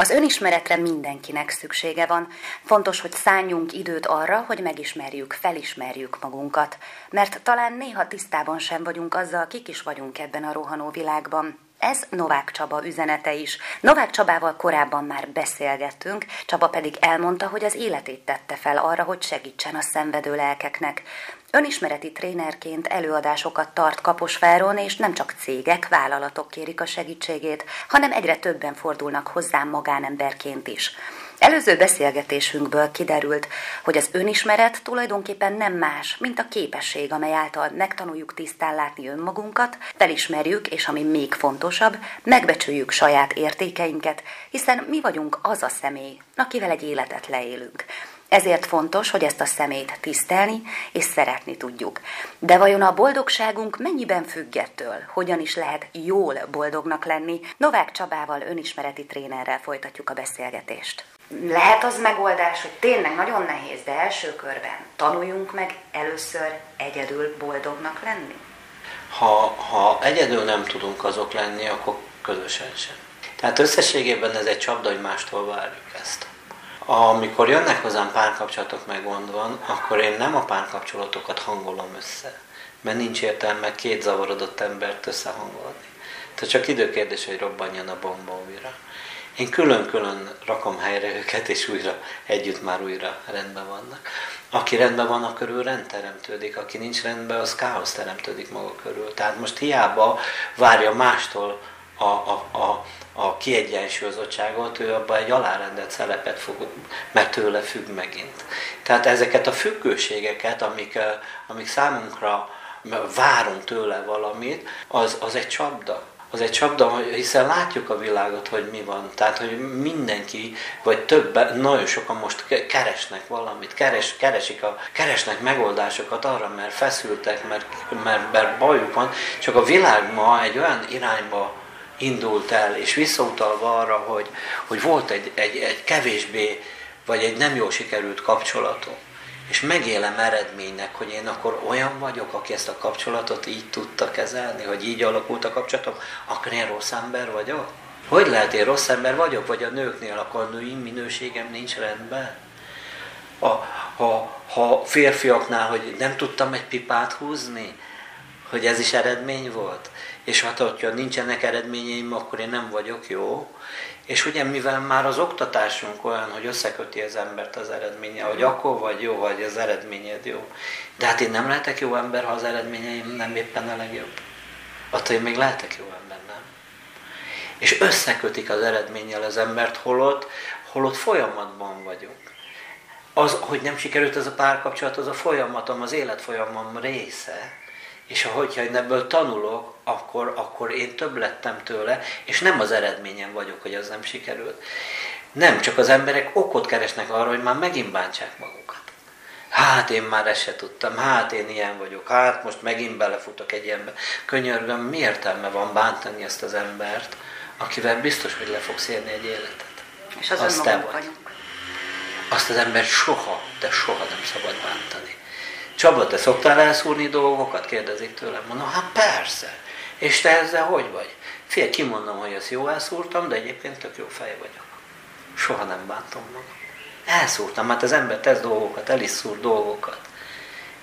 Az önismeretre mindenkinek szüksége van. Fontos, hogy szálljunk időt arra, hogy megismerjük, felismerjük magunkat. Mert talán néha tisztában sem vagyunk azzal, kik is vagyunk ebben a rohanó világban. Ez Novák Csaba üzenete is. Novák Csabával korábban már beszélgettünk, Csaba pedig elmondta, hogy az életét tette fel arra, hogy segítsen a szenvedő lelkeknek. Önismereti trénerként előadásokat tart Kaposváron, és nem csak cégek, vállalatok kérik a segítségét, hanem egyre többen fordulnak hozzám magánemberként is. Előző beszélgetésünkből kiderült, hogy az önismeret tulajdonképpen nem más, mint a képesség, amely által megtanuljuk tisztán látni önmagunkat, felismerjük, és ami még fontosabb, megbecsüljük saját értékeinket, hiszen mi vagyunk az a személy, akivel egy életet leélünk. Ezért fontos, hogy ezt a szemét tisztelni és szeretni tudjuk. De vajon a boldogságunk mennyiben függettől? Hogyan is lehet jól boldognak lenni? Novák Csabával, önismereti trénerrel folytatjuk a beszélgetést. Lehet az megoldás, hogy tényleg nagyon nehéz, de első körben tanuljunk meg először egyedül boldognak lenni? Ha, ha egyedül nem tudunk azok lenni, akkor közösen sem. Tehát összességében ez egy csapda, hogy mástól várjuk ezt. Amikor jönnek hozzám párkapcsolatok megmondva, akkor én nem a párkapcsolatokat hangolom össze, mert nincs értelme két zavarodott embert összehangolni. Tehát csak időkérdés, hogy robbanjon a bomba újra. Én külön-külön rakom helyre őket, és újra együtt már újra rendben vannak. Aki rendben van, a körül rend teremtődik, aki nincs rendben, az káosz teremtődik maga körül. Tehát most hiába várja mástól a, a, a, a kiegyensúlyozottságot, ő abban egy alárendelt szelepet fog, mert tőle függ megint. Tehát ezeket a függőségeket, amik, amik számunkra várunk tőle valamit, az, az egy csapda az egy csapda, hiszen látjuk a világot, hogy mi van. Tehát, hogy mindenki, vagy többen, nagyon sokan most keresnek valamit, keres, keresik a, keresnek megoldásokat arra, mert feszültek, mert, mert, mert bajuk van, csak a világ ma egy olyan irányba indult el, és visszautalva arra, hogy, hogy volt egy, egy, egy kevésbé, vagy egy nem jól sikerült kapcsolatom, és megélem eredménynek, hogy én akkor olyan vagyok, aki ezt a kapcsolatot így tudta kezelni, hogy így alakult a kapcsolatom, akkor én rossz ember vagyok? Hogy lehet én rossz ember vagyok, vagy a nőknél akkor a női minőségem nincs rendben? A, ha, ha férfiaknál, hogy nem tudtam egy pipát húzni, hogy ez is eredmény volt, és hát, hogyha nincsenek eredményeim, akkor én nem vagyok jó, és ugye mivel már az oktatásunk olyan, hogy összeköti az embert az eredménye, hogy akkor vagy jó, vagy az eredményed jó. De hát én nem lehetek jó ember, ha az eredményeim nem éppen a legjobb. Attól én még lehetek jó ember, nem? És összekötik az eredménnyel az embert, holott, holott folyamatban vagyunk. Az, hogy nem sikerült ez a párkapcsolat, az a folyamatom, az életfolyamom része. És hogyha én ebből tanulok, akkor, akkor én több lettem tőle, és nem az eredményem vagyok, hogy az nem sikerült. Nem, csak az emberek okot keresnek arra, hogy már megint bántsák magukat. Hát én már ezt se tudtam, hát én ilyen vagyok, hát most megint belefutok egy ilyenbe. Könyörgöm, mi értelme van bántani ezt az embert, akivel biztos, hogy le fogsz érni egy életet. És az Azt te vagy. Vagyunk. Azt az ember soha, de soha nem szabad bántani. Csaba, te szoktál elszúrni dolgokat? Kérdezik tőlem. Mondom, hát persze. És te ezzel hogy vagy? Fél, kimondom, hogy ezt jó elszúrtam, de egyébként tök jó fej vagyok. Soha nem bántom magam. Elszúrtam, hát az ember tesz dolgokat, el is szúr dolgokat.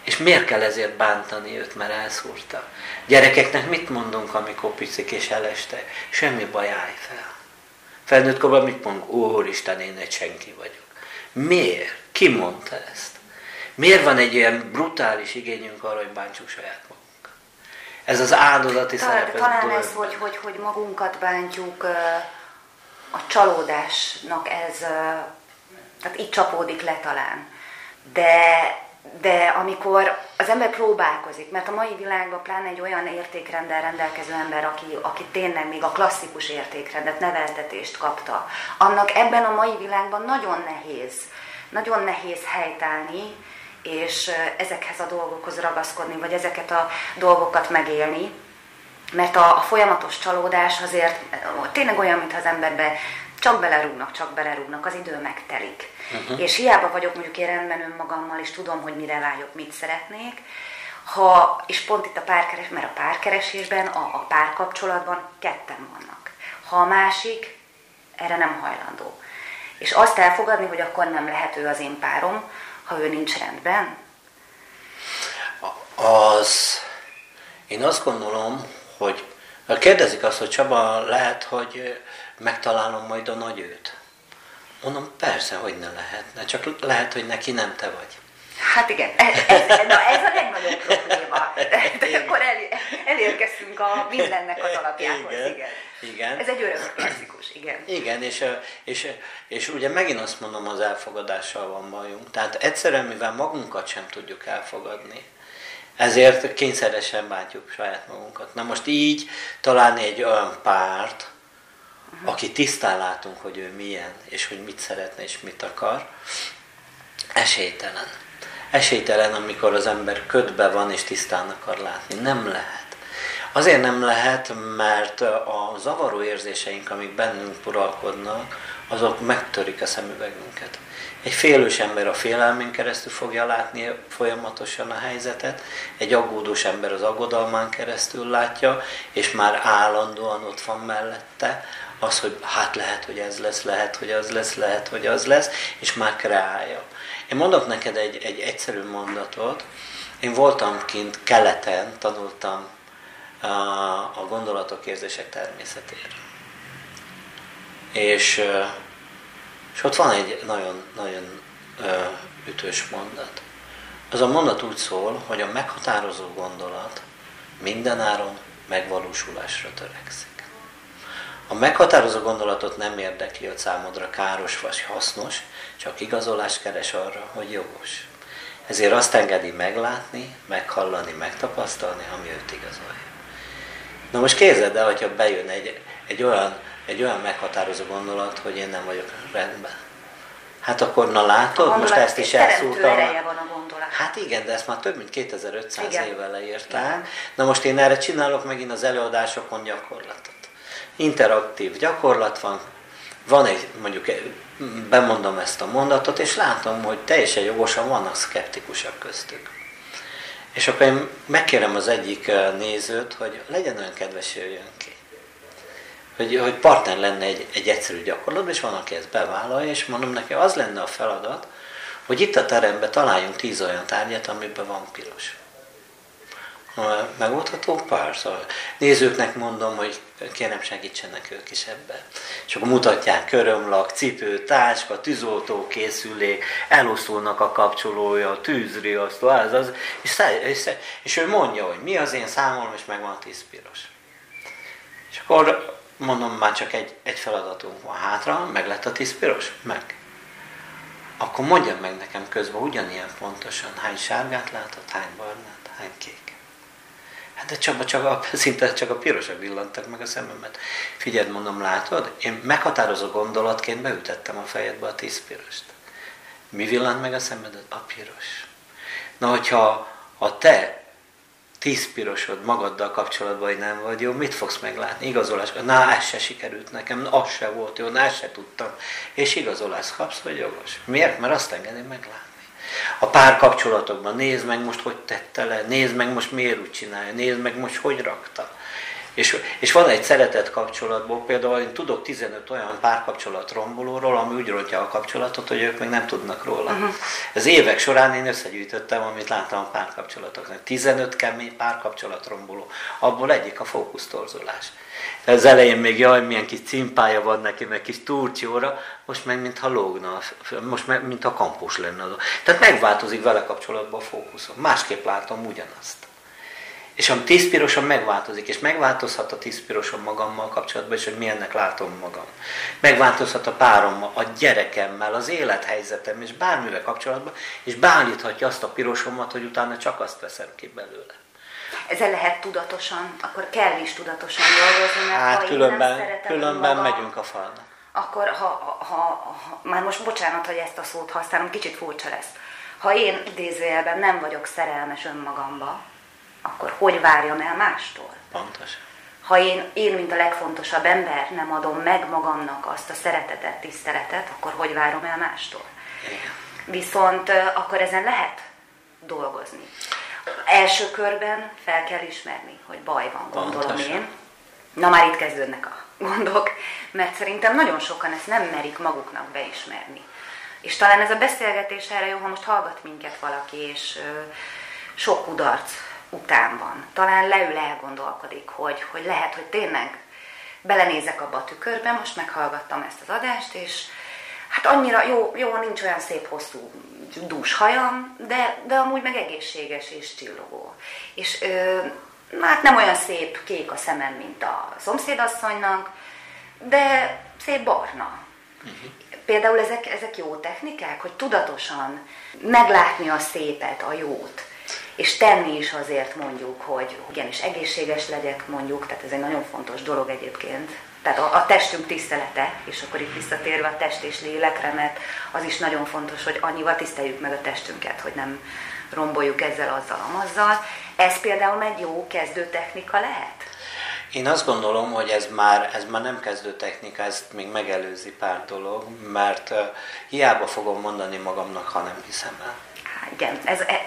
És miért kell ezért bántani őt, mert elszúrta? Gyerekeknek mit mondunk, amikor picik és eleste? Semmi baj, állj fel. Felnőtt korban mit mondunk? Úristen, én egy senki vagyok. Miért? Ki mondta ezt? Miért van egy ilyen brutális igényünk arra, hogy bántsuk saját magunkat? Ez az áldozati Tal- szerep. Talán ez, hogy, hogy, hogy magunkat bántjuk, a csalódásnak ez, tehát így csapódik le talán. De, de amikor az ember próbálkozik, mert a mai világban pláne egy olyan értékrenddel rendelkező ember, aki, aki tényleg még a klasszikus értékrendet, neveltetést kapta, annak ebben a mai világban nagyon nehéz, nagyon nehéz helytállni, és ezekhez a dolgokhoz ragaszkodni, vagy ezeket a dolgokat megélni, mert a, a folyamatos csalódás azért tényleg olyan, mintha az emberbe csak belerúgnak, csak belerúgnak, az idő megtelik. Uh-huh. És hiába vagyok mondjuk én rendben önmagammal, és tudom, hogy mire vágyok, mit szeretnék, ha, és pont itt a párkeres, mert a párkeresésben, a, a párkapcsolatban ketten vannak. Ha a másik erre nem hajlandó. És azt elfogadni, hogy akkor nem lehet ő az én párom, ha ő nincs rendben? Az, én azt gondolom, hogy kérdezik azt, hogy Csaba, lehet, hogy megtalálom majd a nagyőt. Mondom, persze, hogy ne lehetne, csak lehet, hogy neki nem te vagy. Hát igen, ez, ez, na ez a legnagyobb probléma. De akkor el, elérkeztünk a mindennek az alapjához. Igen. igen. Igen. Ez egy örök klasszikus, igen. Igen, és, és, és ugye megint azt mondom, az elfogadással van bajunk. Tehát egyszerűen, mivel magunkat sem tudjuk elfogadni, ezért kényszeresen bántjuk saját magunkat. Na most így találni egy olyan párt, uh-huh. aki tisztán látunk, hogy ő milyen, és hogy mit szeretne, és mit akar, esélytelen. Esélytelen, amikor az ember ködbe van, és tisztán akar látni. Nem lehet. Azért nem lehet, mert a zavaró érzéseink, amik bennünk uralkodnak, azok megtörik a szemüvegünket. Egy félős ember a félelmén keresztül fogja látni folyamatosan a helyzetet, egy aggódós ember az aggodalmán keresztül látja, és már állandóan ott van mellette az, hogy hát lehet, hogy ez lesz, lehet, hogy az lesz, lehet, hogy az lesz, és már kreálja. Én mondok neked egy, egy egyszerű mondatot. Én voltam kint keleten, tanultam a, gondolatok, érzések természetére. És és ott van egy nagyon, nagyon ütős mondat. Az a mondat úgy szól, hogy a meghatározó gondolat mindenáron megvalósulásra törekszik. A meghatározó gondolatot nem érdekli, hogy számodra káros vagy hasznos, csak igazolást keres arra, hogy jogos. Ezért azt engedi meglátni, meghallani, megtapasztalni, ami őt igazolja. Na most képzeld el, hogyha bejön egy, egy olyan egy olyan meghatározó gondolat, hogy én nem vagyok rendben. Hát akkor, na látod, most ezt is elszúrtam. van a gondolat. Hát igen, de ezt már több mint 2500 igen. éve leírták. Na most én erre csinálok megint az előadásokon gyakorlatot. Interaktív gyakorlat van, van egy, mondjuk bemondom ezt a mondatot, és látom, hogy teljesen jogosan vannak szkeptikusak köztük. És akkor én megkérem az egyik eh, nézőt, hogy legyen olyan kedves, jöjjön ki hogy, hogy partner lenne egy, egy egyszerű gyakorlatban, és van, aki ezt bevállalja, és mondom neki, az lenne a feladat, hogy itt a teremben találjunk tíz olyan tárgyat, amiben van piros. Megoldható. Szóval nézőknek mondom, hogy kérem segítsenek ők is ebben. És akkor mutatják körömlak, cipő, táska, tűzoltó készülék, eloszulnak a kapcsolója, tűzriasztó, az, az, és, és, és ő mondja, hogy mi az én számom, és megvan tíz piros. És akkor mondom, már csak egy, egy feladatunk van hátra, meg lett a tíz piros? Meg. Akkor mondja meg nekem közben ugyanilyen pontosan, hány sárgát látott, hány barnát, hány kék. Hát de csak, csak a, szinte csak a pirosak villantak meg a szememet. Figyeld, mondom, látod? Én meghatározó gondolatként beütettem a fejedbe a tíz pirost. Mi villant meg a szemedet? A piros. Na, hogyha a te tíz pirosod magaddal kapcsolatban, hogy nem vagy jó, mit fogsz meglátni? Igazolás. Na, ez se sikerült nekem, az se volt jó, na, ezt se tudtam. És igazolás kapsz, vagy jogos. Miért? Mert azt engedi meglátni. A pár kapcsolatokban nézd meg most, hogy tette le, nézd meg most miért úgy csinálja, nézd meg most, hogy rakta. És, és van egy szeretet kapcsolatból, például én tudok 15 olyan párkapcsolat rombolóról, ami úgy rontja a kapcsolatot, hogy ők még nem tudnak róla. Uh-huh. Ez évek során én összegyűjtöttem, amit láttam a párkapcsolatoknak. 15 kemény párkapcsolat romboló. Abból egyik a fókusztorzulás. Az elején még jaj, milyen kis cimpája van neki, meg kis turcióra, most meg mintha lógna, most meg mint a kampus lenne. Tehát megváltozik vele kapcsolatban a fókuszom. Másképp látom ugyanazt. És a tízpiroson megváltozik, és megváltozhat a tízpiroson magammal kapcsolatban, és hogy milyennek látom magam. Megváltozhat a párommal, a gyerekemmel, az élethelyzetem, és bármivel kapcsolatban, és beállíthatja azt a pirosomat, hogy utána csak azt veszem ki belőle. Ezzel lehet tudatosan, akkor kell is tudatosan dolgozni, mert hát ha különben, én nem különben magam, megyünk a falnak. Akkor, ha, ha, ha, ha, már most bocsánat, hogy ezt a szót használom, kicsit furcsa lesz Ha én idézőjelben nem vagyok szerelmes önmagamba, akkor hogy várjam el mástól? Pontosan. Ha én, én, mint a legfontosabb ember nem adom meg magamnak azt a szeretetet, tiszteletet, akkor hogy várom el mástól? Igen. Viszont akkor ezen lehet dolgozni. Első körben fel kell ismerni, hogy baj van, gondolom Pontosan. én. Na már itt kezdődnek a gondok, mert szerintem nagyon sokan ezt nem merik maguknak beismerni. És talán ez a beszélgetés erre jó, ha most hallgat minket valaki, és sok kudarc után van. Talán leül elgondolkodik, hogy, hogy lehet, hogy tényleg belenézek abba a tükörbe, most meghallgattam ezt az adást, és hát annyira jó, jó nincs olyan szép hosszú dús hajam, de, de amúgy meg egészséges és csillogó. És ö, hát nem olyan szép kék a szemem, mint a szomszédasszonynak, de szép barna. Például ezek, ezek jó technikák, hogy tudatosan meglátni a szépet, a jót, és tenni is azért mondjuk, hogy igenis egészséges legyek mondjuk, tehát ez egy nagyon fontos dolog egyébként. Tehát a, a testünk tisztelete, és akkor itt visszatérve a test és lélekre, mert az is nagyon fontos, hogy annyival tiszteljük meg a testünket, hogy nem romboljuk ezzel, azzal, amazzal. Ez például egy jó kezdő technika lehet? Én azt gondolom, hogy ez már, ez már nem kezdő technika, ezt még megelőzi pár dolog, mert uh, hiába fogom mondani magamnak, ha nem hiszem el. Igen, ez, e,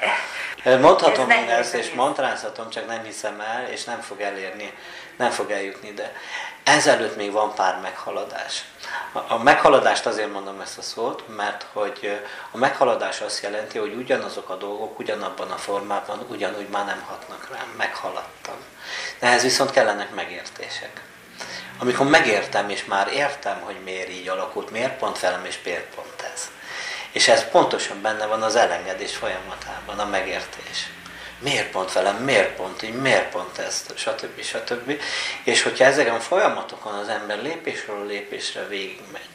e, Mondhatom Ez én ezt, és nehéz. montrázhatom, csak nem hiszem el, és nem fog elérni, nem fog eljutni, de ezelőtt még van pár meghaladás. A, a meghaladást azért mondom ezt a szót, mert hogy a meghaladás azt jelenti, hogy ugyanazok a dolgok ugyanabban a formában ugyanúgy már nem hatnak rám, meghaladtam. De ehhez viszont kellenek megértések. Amikor megértem, és már értem, hogy miért így alakult, miért pont velem, és miért pont ez. És ez pontosan benne van az elengedés folyamatában, a megértés. Miért pont velem, miért pont így, miért pont ez, stb. stb. És hogyha ezeken a folyamatokon az ember lépésről lépésre végigmegy,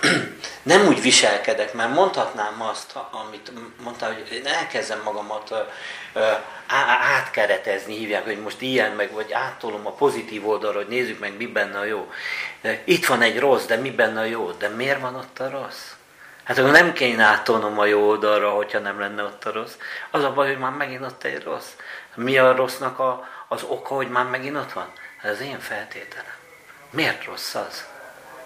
nem úgy viselkedek, mert mondhatnám azt, amit mondta, hogy én elkezdem magamat átkeretezni, hívják, hogy most ilyen, meg vagy áttolom a pozitív oldalra, hogy nézzük meg, mi benne a jó. Itt van egy rossz, de mi benne a jó? De miért van ott a rossz? Hát akkor nem kéne áttolnom a jó oldalra, hogyha nem lenne ott a rossz. Az a baj, hogy már megint ott egy rossz. Mi a rossznak a, az oka, hogy már megint ott van? Hát az én feltételem. Miért rossz az?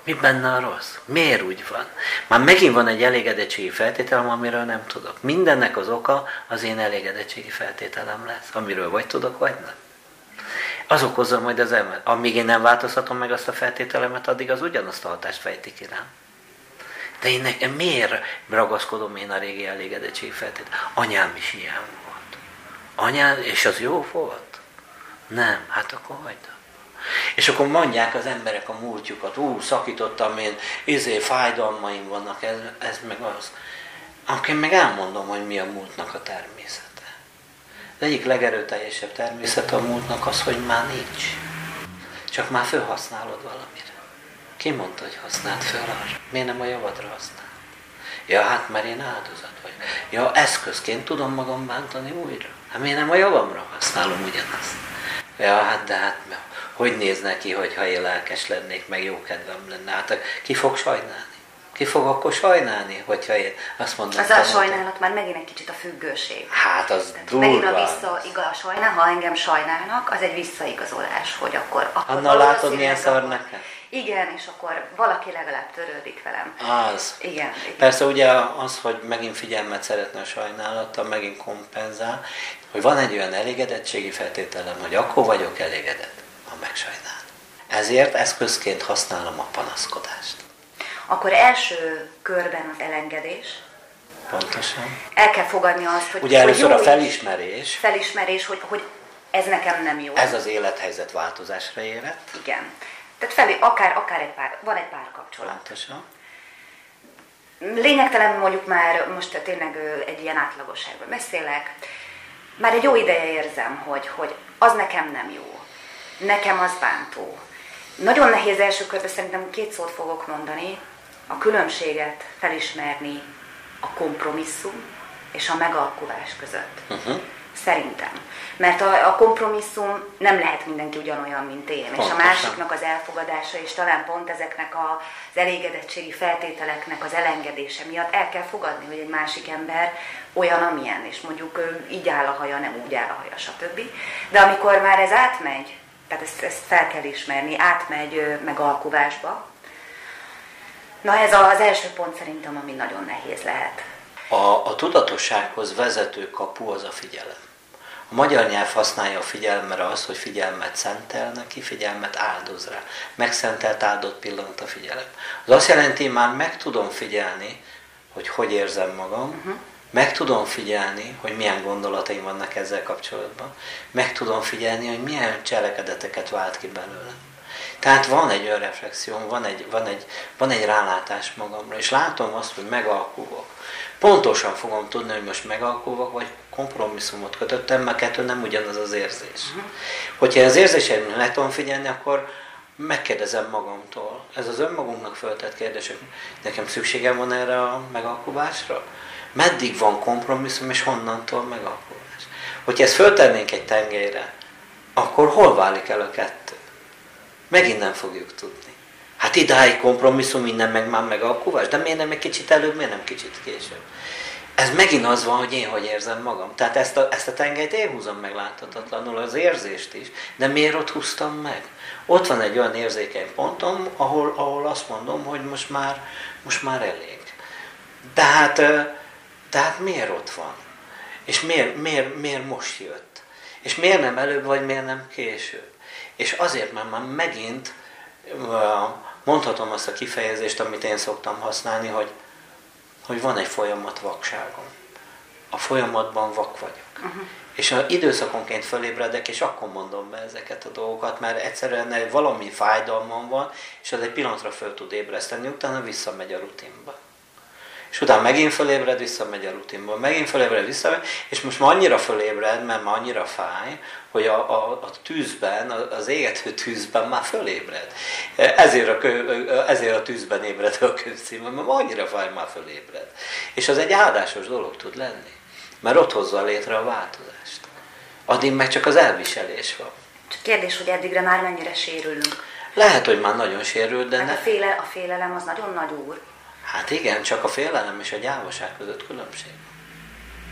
Mi benne a rossz? Miért úgy van? Már megint van egy elégedettségi feltételem, amiről nem tudok. Mindennek az oka az én elégedettségi feltételem lesz, amiről vagy tudok, vagy nem. Az okozza majd az ember. Amíg én nem változtatom meg azt a feltételemet, addig az ugyanazt a hatást fejti ki rám. De én nekem miért ragaszkodom én a régi elégedettségi feltétel? Anyám is ilyen volt. Anyám, és az jó volt? Nem, hát akkor hagyd. És akkor mondják az emberek a múltjukat, ú, szakítottam én, izé, fájdalmaim vannak, ez, ez meg az. Akkor én meg elmondom, hogy mi a múltnak a természete. Az egyik legerőteljesebb természete a múltnak az, hogy már nincs. Csak már felhasználod valamire. Ki mondta, hogy használd föl arra? Miért nem a javadra használd? Ja, hát mert én áldozat vagyok. Ja, eszközként tudom magam bántani újra. Hát miért nem a javamra használom ugyanazt? Ja, hát de hát hogy néz neki, hogyha én lelkes lennék, meg jó kedvem lenne? Hát ki fog sajnálni? Ki fog akkor sajnálni, hogyha én azt mondom? az a sajnálat már megint egy kicsit a függőség. Hát az Tehát megint a durva. visszaigaz a sajnál, ha engem sajnálnak, az egy visszaigazolás, hogy akkor... akkor Anna, látod, milyen szar nekem? Igen, és akkor valaki legalább törődik velem. Az. Igen, igen. Persze ugye az, hogy megint figyelmet szeretne a sajnálattal, megint kompenzál, hogy van egy olyan elégedettségi feltételem, hogy akkor vagyok elégedett, ha megsajnál. Ezért eszközként használom a panaszkodást. Akkor első körben az elengedés. Pontosan. El kell fogadni azt, hogy Ugye hogy először jó a is. felismerés, Felismerés, hogy, hogy ez nekem nem jó. ez az élethelyzet változásra érett. Igen. Tehát felé, akár, akár egy pár, van egy pár kapcsolat. Pontosan. Lényegtelen mondjuk már most tényleg egy ilyen átlagosságban beszélek. Már egy jó ideje érzem, hogy, hogy az nekem nem jó. Nekem az bántó. Nagyon nehéz első körben szerintem két szót fogok mondani. A különbséget felismerni a kompromisszum és a megalkulás között. Uh-huh. Szerintem. Mert a, a kompromisszum nem lehet mindenki ugyanolyan, mint én. Pontosan. És a másiknak az elfogadása, és talán pont ezeknek az elégedettségi feltételeknek az elengedése miatt el kell fogadni, hogy egy másik ember olyan, amilyen, és mondjuk így áll a haja, nem úgy áll a haja, stb. De amikor már ez átmegy, tehát ezt, ezt fel kell ismerni, átmegy megalkuvásba, na ez az első pont szerintem, ami nagyon nehéz lehet. A, a tudatossághoz vezető kapu az a figyelem. A magyar nyelv használja a figyelmere azt, hogy figyelmet szentel neki, figyelmet áldoz rá. Megszentelt áldott pillanat a figyelem. Az azt jelenti, már meg tudom figyelni, hogy hogy érzem magam, uh-huh. meg tudom figyelni, hogy milyen gondolataim vannak ezzel kapcsolatban, meg tudom figyelni, hogy milyen cselekedeteket vált ki belőlem. Tehát van egy önreflexióm, van egy, van, egy, van egy rálátás magamra, és látom azt, hogy megalkulok. Pontosan fogom tudni, hogy most megalkulok, vagy kompromisszumot kötöttem, mert kettő nem ugyanaz az érzés. Uh-huh. Hogyha az érzéseimre le tudom figyelni, akkor megkérdezem magamtól. Ez az önmagunknak föltett kérdések. Nekem szükségem van erre a megalkulásra? Meddig van kompromisszum, és honnantól megalkulás? Hogyha ezt föltennénk egy tengelyre, akkor hol válik el a kettő? Megint nem fogjuk tudni. Hát idáig kompromisszum, innen meg már megalkulás, de miért nem egy kicsit előbb, miért nem kicsit később? ez megint az van, hogy én hogy érzem magam. Tehát ezt a, ezt a tengelyt én húzom meg láthatatlanul, az érzést is. De miért ott húztam meg? Ott van egy olyan érzékeny pontom, ahol, ahol azt mondom, hogy most már, most már elég. De hát, de hát miért ott van? És miért, miért, miért most jött? És miért nem előbb, vagy miért nem később? És azért, mert már megint mondhatom azt a kifejezést, amit én szoktam használni, hogy hogy van egy folyamat vakságom. A folyamatban vak vagyok. Uh-huh. És a időszakonként fölébredek, és akkor mondom be ezeket a dolgokat, mert egyszerűen valami fájdalmam van, és az egy pillanatra föl tud ébreszteni, utána visszamegy a rutinba és utána megint fölébred, visszamegy a rutinba, megint fölébred, visszamegy, és most már annyira fölébred, mert már annyira fáj, hogy a, a, a tűzben, az égető tűzben már fölébred. Ezért a, kö, ezért a tűzben ébred a könyvcím, mert már annyira fáj, már fölébred. És az egy áldásos dolog tud lenni, mert ott hozza létre a változást. Addig meg csak az elviselés van. Csak kérdés, hogy eddigre már mennyire sérülünk. Lehet, hogy már nagyon sérült, de hát ne... a, féle, a félelem az nagyon nagy úr. Hát igen, csak a félelem és a gyávaság között különbség.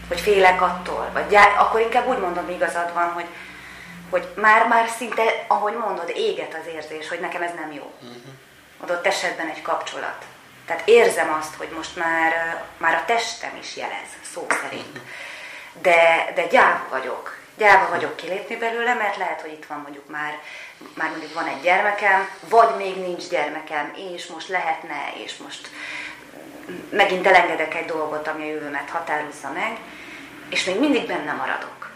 Hogy félek attól, vagy gyá... akkor inkább úgy mondom, igazad van, hogy, hogy már-már szinte, ahogy mondod, éget az érzés, hogy nekem ez nem jó. Uh-huh. Adott esetben egy kapcsolat. Tehát érzem azt, hogy most már, már a testem is jelez, szó szerint. Uh-huh. De, de gyáva vagyok. Gyáva vagyok kilépni belőle, mert lehet, hogy itt van mondjuk már, már mondjuk van egy gyermekem, vagy még nincs gyermekem, és most lehetne, és most megint elengedek egy dolgot, ami a jövőmet határozza meg, és még mindig benne maradok.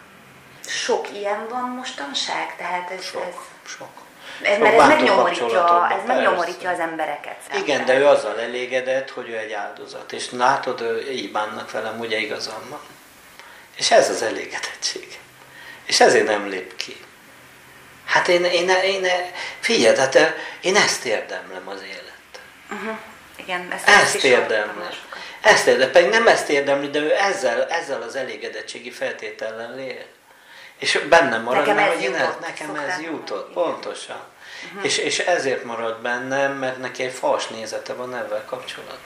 Sok ilyen van mostanság, tehát ez... Sok, ez sok. Ez, mert ez megnyomorítja, ez megnyomorítja az embereket. Számít. Igen, de ő azzal elégedett, hogy ő egy áldozat. És látod, ő így bánnak velem, ugye igazam van. És ez az elégedettség. És ezért nem lép ki. Hát én, én, én figyelj, hát én ezt érdemlem az élet. Uh-huh. Igen, ezt, ezt érdemli. Ezt érdemli, pedig nem ezt érdemli, de ő ezzel, ezzel az elégedettségi feltétellel él. És bennem marad, nekem ez jutott, nekem ez jutott, pontosan. Uh-huh. És, és ezért marad bennem, mert neki egy fals nézete van ebben kapcsolatban.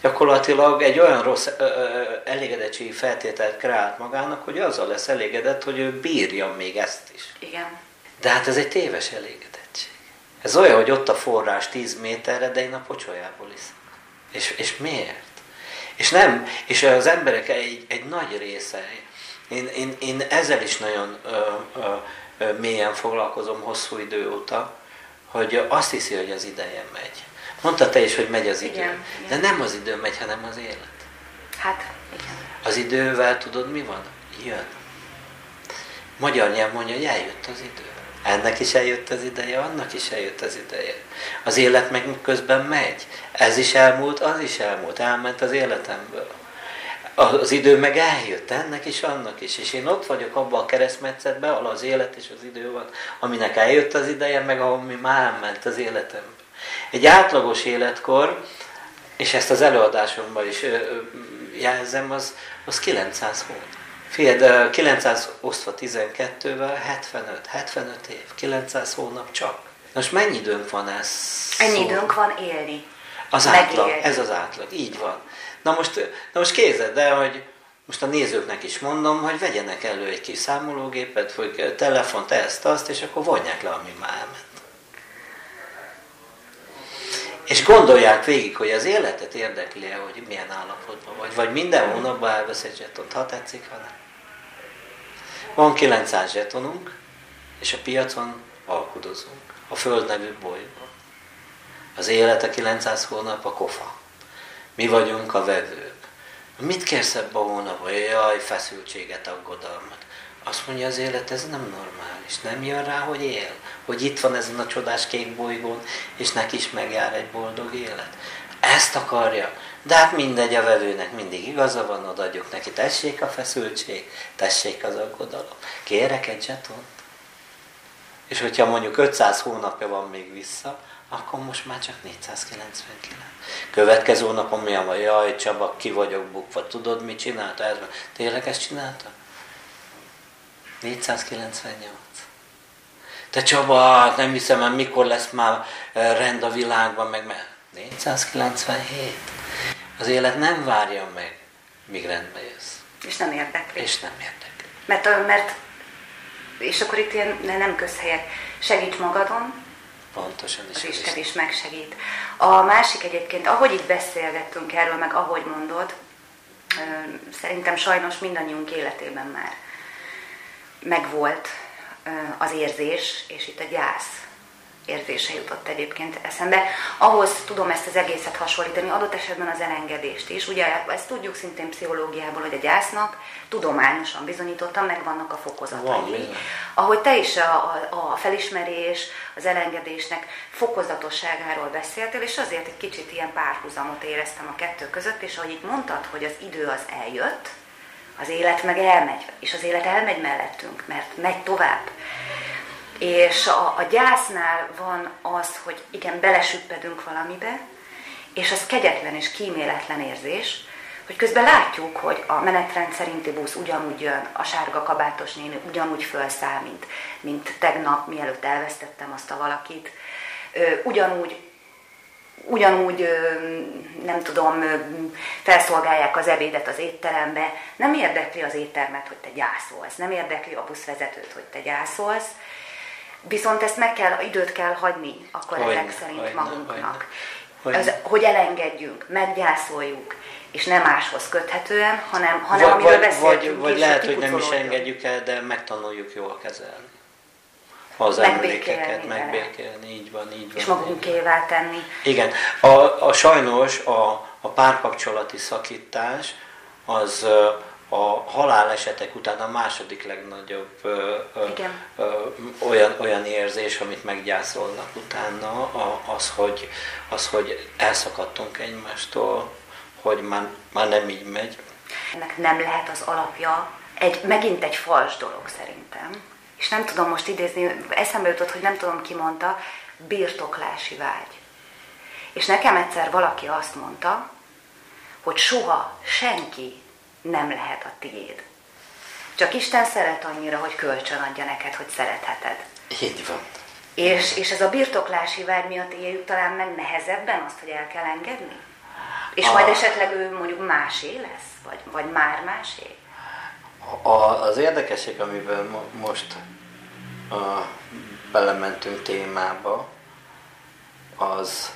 Gyakorlatilag egy olyan rossz ö, ö, elégedettségi feltételt kreált magának, hogy azzal lesz elégedett, hogy ő bírja még ezt is. Igen. De hát ez egy téves elégedett. Ez olyan, hogy ott a forrás 10 méterre, de én a pocsolyából iszom. És, és miért? És nem, és az emberek egy, egy nagy része, én, én, én ezzel is nagyon ö, ö, ö, mélyen foglalkozom hosszú idő óta, hogy azt hiszi, hogy az ideje megy. Mondta te is, hogy megy az idő. Igen, de nem az idő megy, hanem az élet. Hát, igen. Az idővel tudod mi van? Jön. Magyar nyelv mondja, hogy eljött az idő. Ennek is eljött az ideje, annak is eljött az ideje. Az élet meg közben megy. Ez is elmúlt, az is elmúlt. Elment az életemből. Az idő meg eljött, ennek is, annak is. És én ott vagyok abban a keresztmetszetben, ahol az élet és az idő van, aminek eljött az ideje, meg ahol mi már elment az életemből. Egy átlagos életkor, és ezt az előadásomban is jelzem, az, az 900 hónap. Figyeld, 900 osztva 12-vel 75, 75 év, 900 hónap csak. Most mennyi időnk van ez? Ennyi időnk van élni. Az átlag, ez az átlag, így van. Na most, na most kézed el, hogy most a nézőknek is mondom, hogy vegyenek elő egy kis számológépet, vagy telefont, ezt, azt, és akkor vonják le, ami már elment. És gondolják végig, hogy az életet érdekli -e, hogy milyen állapotban vagy, vagy minden hónapban elvesz egy zsetont, ha tetszik, ha nem. Van 900 zsetonunk, és a piacon alkudozunk. A Föld nevű bolygón. Az élet a 900 hónap a kofa. Mi vagyunk a vevők. Mit kérsz ebbe a hónapban? Jaj, feszültséget, aggodalmat. Azt mondja az élet, ez nem normális. Nem jön rá, hogy él. Hogy itt van ezen a csodás kék bolygón, és neki is megjár egy boldog élet. Ezt akarja. De hát mindegy, a vevőnek mindig igaza van, odaadjuk neki, tessék a feszültség, tessék az aggodalom. Kérek egy zsetont. És hogyha mondjuk 500 hónapja van még vissza, akkor most már csak 499. Következő napon mi van? Jaj, Csaba, ki vagyok bukva. Tudod, mit csinálta? Ez, tényleg ezt csinálta? 498. Te Csaba, nem hiszem, mikor lesz már eh, rend a világban, meg mert 497. Az élet nem várja meg, míg rendbe jössz. És nem érdekli. És nem érdekli. Mert, mert és akkor itt ilyen nem közhelyek. Segíts magadon, Pontosan is. Az Isten is megsegít. A másik egyébként, ahogy itt beszélgettünk erről, meg ahogy mondod, szerintem sajnos mindannyiunk életében már megvolt az érzés, és itt a gyász érzése jutott egyébként eszembe. Ahhoz tudom ezt az egészet hasonlítani, adott esetben az elengedést is. Ugye ezt tudjuk szintén pszichológiából, hogy a gyásznak tudományosan bizonyítottan megvannak a fokozatai. Van, Ahogy te is a, a, a felismerés, az elengedésnek fokozatosságáról beszéltél, és azért egy kicsit ilyen párhuzamot éreztem a kettő között, és ahogy itt mondtad, hogy az idő az eljött, az élet meg elmegy, és az élet elmegy mellettünk, mert megy tovább. És a, a gyásznál van az, hogy igen, belesüppedünk valamibe, és az kegyetlen és kíméletlen érzés, hogy közben látjuk, hogy a menetrend szerinti busz ugyanúgy jön, a sárga kabátos néni ugyanúgy felszáll, mint, mint tegnap, mielőtt elvesztettem azt a valakit. Ugyanúgy, ugyanúgy, nem tudom, felszolgálják az ebédet az étterembe. Nem érdekli az éttermet, hogy te gyászolsz, nem érdekli a buszvezetőt, hogy te gyászolsz, Viszont ezt meg kell, időt kell hagyni akkor hogy, ezek szerint hogy, magunknak. Hogy, az, hogy elengedjünk, meggyászoljuk, és nem máshoz köthetően, hanem, hanem vagy, amiről beszéltünk Vagy, vagy lehet, hogy nem is engedjük el, de megtanuljuk jól kezelni. Az emlékeket megbékélni, így van, így van. És magunkévá tenni. Igen. A, a sajnos a, a párkapcsolati szakítás az a halálesetek után a második legnagyobb ö, ö, ö, olyan, olyan érzés, amit meggyászolnak utána, a, az, hogy, az, hogy elszakadtunk egymástól, hogy már, már nem így megy. Ennek nem lehet az alapja egy, megint egy fals dolog szerintem. És nem tudom most idézni, eszembe jutott, hogy nem tudom ki mondta, birtoklási vágy. És nekem egyszer valaki azt mondta, hogy soha senki nem lehet a tiéd. Csak Isten szeret annyira, hogy kölcsön adja neked, hogy szeretheted. Így van. És, és ez a birtoklási vágy miatt éljük talán meg nehezebben azt, hogy el kell engedni? És a... majd esetleg ő mondjuk másé lesz? Vagy, vagy már másé? A, az érdekesség, amiben mo- most a, belementünk témába, az,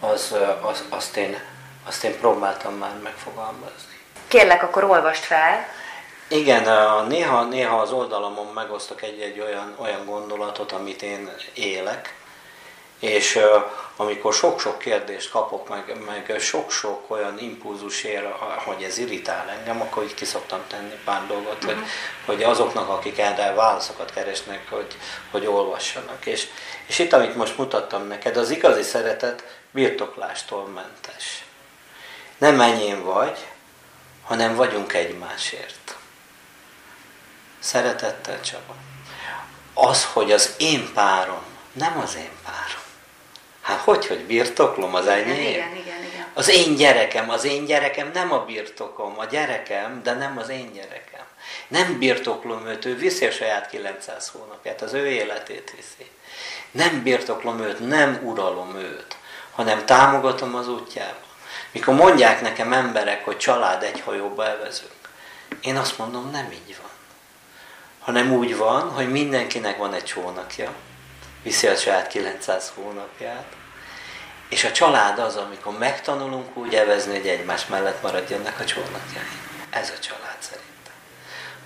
az, az, azt, én, azt én próbáltam már megfogalmazni. Kérlek, akkor olvast fel. Igen, néha, néha az oldalamon megosztok egy-egy olyan, olyan gondolatot, amit én élek, és amikor sok-sok kérdést kapok, meg, meg sok-sok olyan impulzus ér, hogy ez irritál engem, akkor így kiszoktam tenni pár dolgot, uh-huh. hogy, mhm. hogy azoknak, akik erre válaszokat keresnek, hogy, hogy olvassanak. És, és itt, amit most mutattam neked, az igazi szeretet birtoklástól mentes. Nem enyém vagy, hanem vagyunk egymásért. Szeretettel Csaba. Az, hogy az én párom, nem az én párom. Hát hogy, hogy birtoklom az enyém? Igen, igen, igen. Az én gyerekem, az én gyerekem nem a birtokom, a gyerekem, de nem az én gyerekem. Nem birtoklom őt, ő viszi a saját 900 hónapját, az ő életét viszi. Nem birtoklom őt, nem uralom őt, hanem támogatom az útjába. Mikor mondják nekem emberek, hogy család egy hajóba elvezünk, én azt mondom, nem így van. Hanem úgy van, hogy mindenkinek van egy csónakja, viszi a saját 900 hónapját, és a család az, amikor megtanulunk úgy evezni, hogy egymás mellett maradjanak a csónakjai. Ez a család szerintem.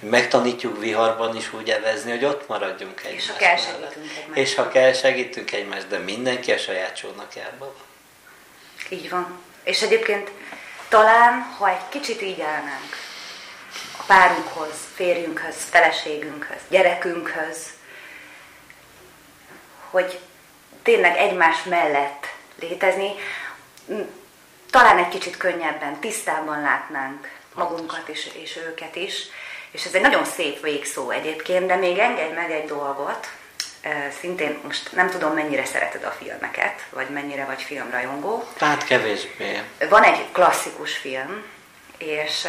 Hogy megtanítjuk viharban is úgy evezni, hogy ott maradjunk egymás És ha kell, mellett. segítünk egymást. És ha kell, segítünk egymást, de mindenki a saját csónakjában van. Így van. És egyébként talán, ha egy kicsit így állnánk a párunkhoz, férjünkhöz, feleségünkhöz, gyerekünkhöz, hogy tényleg egymás mellett létezni, talán egy kicsit könnyebben, tisztában látnánk magunkat és, és őket is. És ez egy nagyon szép végszó egyébként, de még engedj meg egy dolgot, szintén most nem tudom, mennyire szereted a filmeket, vagy mennyire vagy filmrajongó. Tehát kevésbé. Van egy klasszikus film, és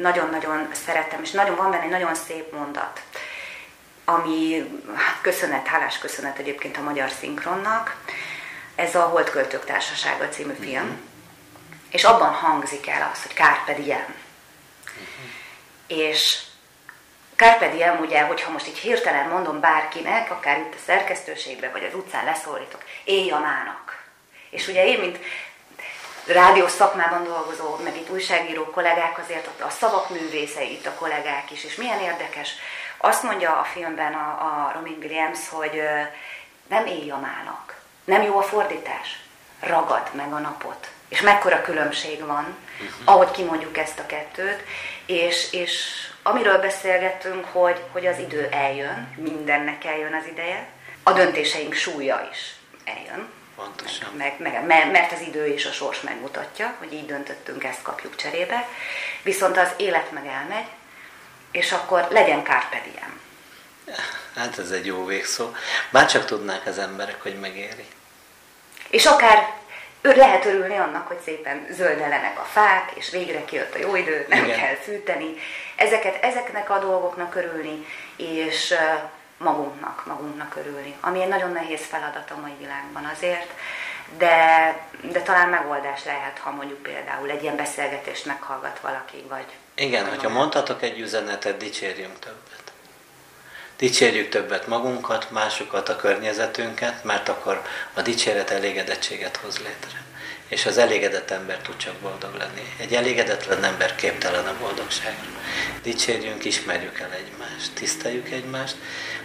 nagyon-nagyon szeretem, és nagyon van benne egy nagyon szép mondat, ami hát köszönet, hálás köszönet egyébként a magyar szinkronnak. Ez a Holdköltők Társasága című film, és abban hangzik el az, hogy Carpe diem. És Carpe diem, ugye, hogyha most így hirtelen mondom bárkinek, akár itt a szerkesztőségbe, vagy az utcán leszólítok, élj a mának. És ugye én, mint rádiós szakmában dolgozó, meg itt újságíró kollégák, azért a szavak művészei itt a kollégák is, és milyen érdekes. Azt mondja a filmben a, a Robin Williams, hogy nem élj a mának. Nem jó a fordítás. Ragad meg a napot. És mekkora különbség van, ahogy kimondjuk ezt a kettőt, és, és amiről beszélgettünk, hogy, hogy az idő eljön, mindennek eljön az ideje, a döntéseink súlya is eljön, Pontosan. meg, meg, me- mert az idő és a sors megmutatja, hogy így döntöttünk, ezt kapjuk cserébe, viszont az élet meg elmegy, és akkor legyen carpe diem. Hát ez egy jó végszó. Bár csak tudnák az emberek, hogy megéri. És akár ő lehet örülni annak, hogy szépen zöldelenek a fák, és végre kijött a jó idő, nem Igen. kell fűteni. Ezeket, ezeknek a dolgoknak örülni, és magunknak, magunknak örülni. Ami egy nagyon nehéz feladat a mai világban azért, de, de talán megoldás lehet, ha mondjuk például egy ilyen beszélgetést meghallgat valaki, vagy... Igen, vagy hogyha mondhatok egy üzenetet, dicsérjünk többet. Dicsérjük többet magunkat, másokat, a környezetünket, mert akkor a dicséret elégedettséget hoz létre. És az elégedett ember tud csak boldog lenni. Egy elégedetlen ember képtelen a boldogságra. Dicsérjünk, ismerjük el egymást, tiszteljük egymást,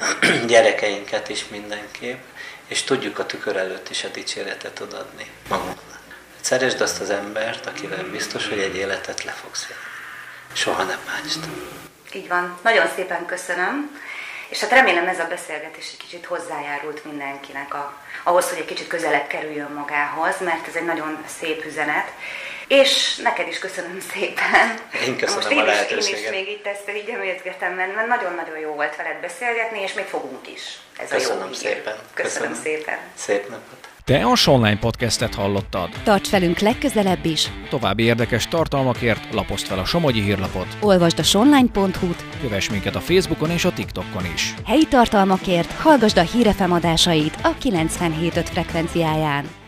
gyerekeinket is mindenképp, és tudjuk a tükör előtt is a dicséretet odaadni magunknak. Szeresd azt az embert, akivel biztos, hogy egy életet le fogsz élni. Soha nem bántsd. Így van. Nagyon szépen köszönöm. És hát remélem ez a beszélgetés egy kicsit hozzájárult mindenkinek a, ahhoz, hogy egy kicsit közelebb kerüljön magához, mert ez egy nagyon szép üzenet. És neked is köszönöm szépen. Én köszönöm Most a én is, én lehetőséget. is még itt ezt így emlékezgetem, mert mert nagyon-nagyon jó volt veled beszélgetni, és még fogunk is. Ez a jó Köszönöm szépen. Köszönöm, Köszönöm. szépen. Szép napot! Te a Sonline podcastet hallottad. Tarts velünk legközelebb is, További érdekes tartalmakért lapozd fel a Somogyi hírlapot, olvasd a sonline.hu-t, kövess minket a Facebookon és a TikTokon is. helyi tartalmakért hallgasd a hírefem adásait a 97.5 frekvenciáján.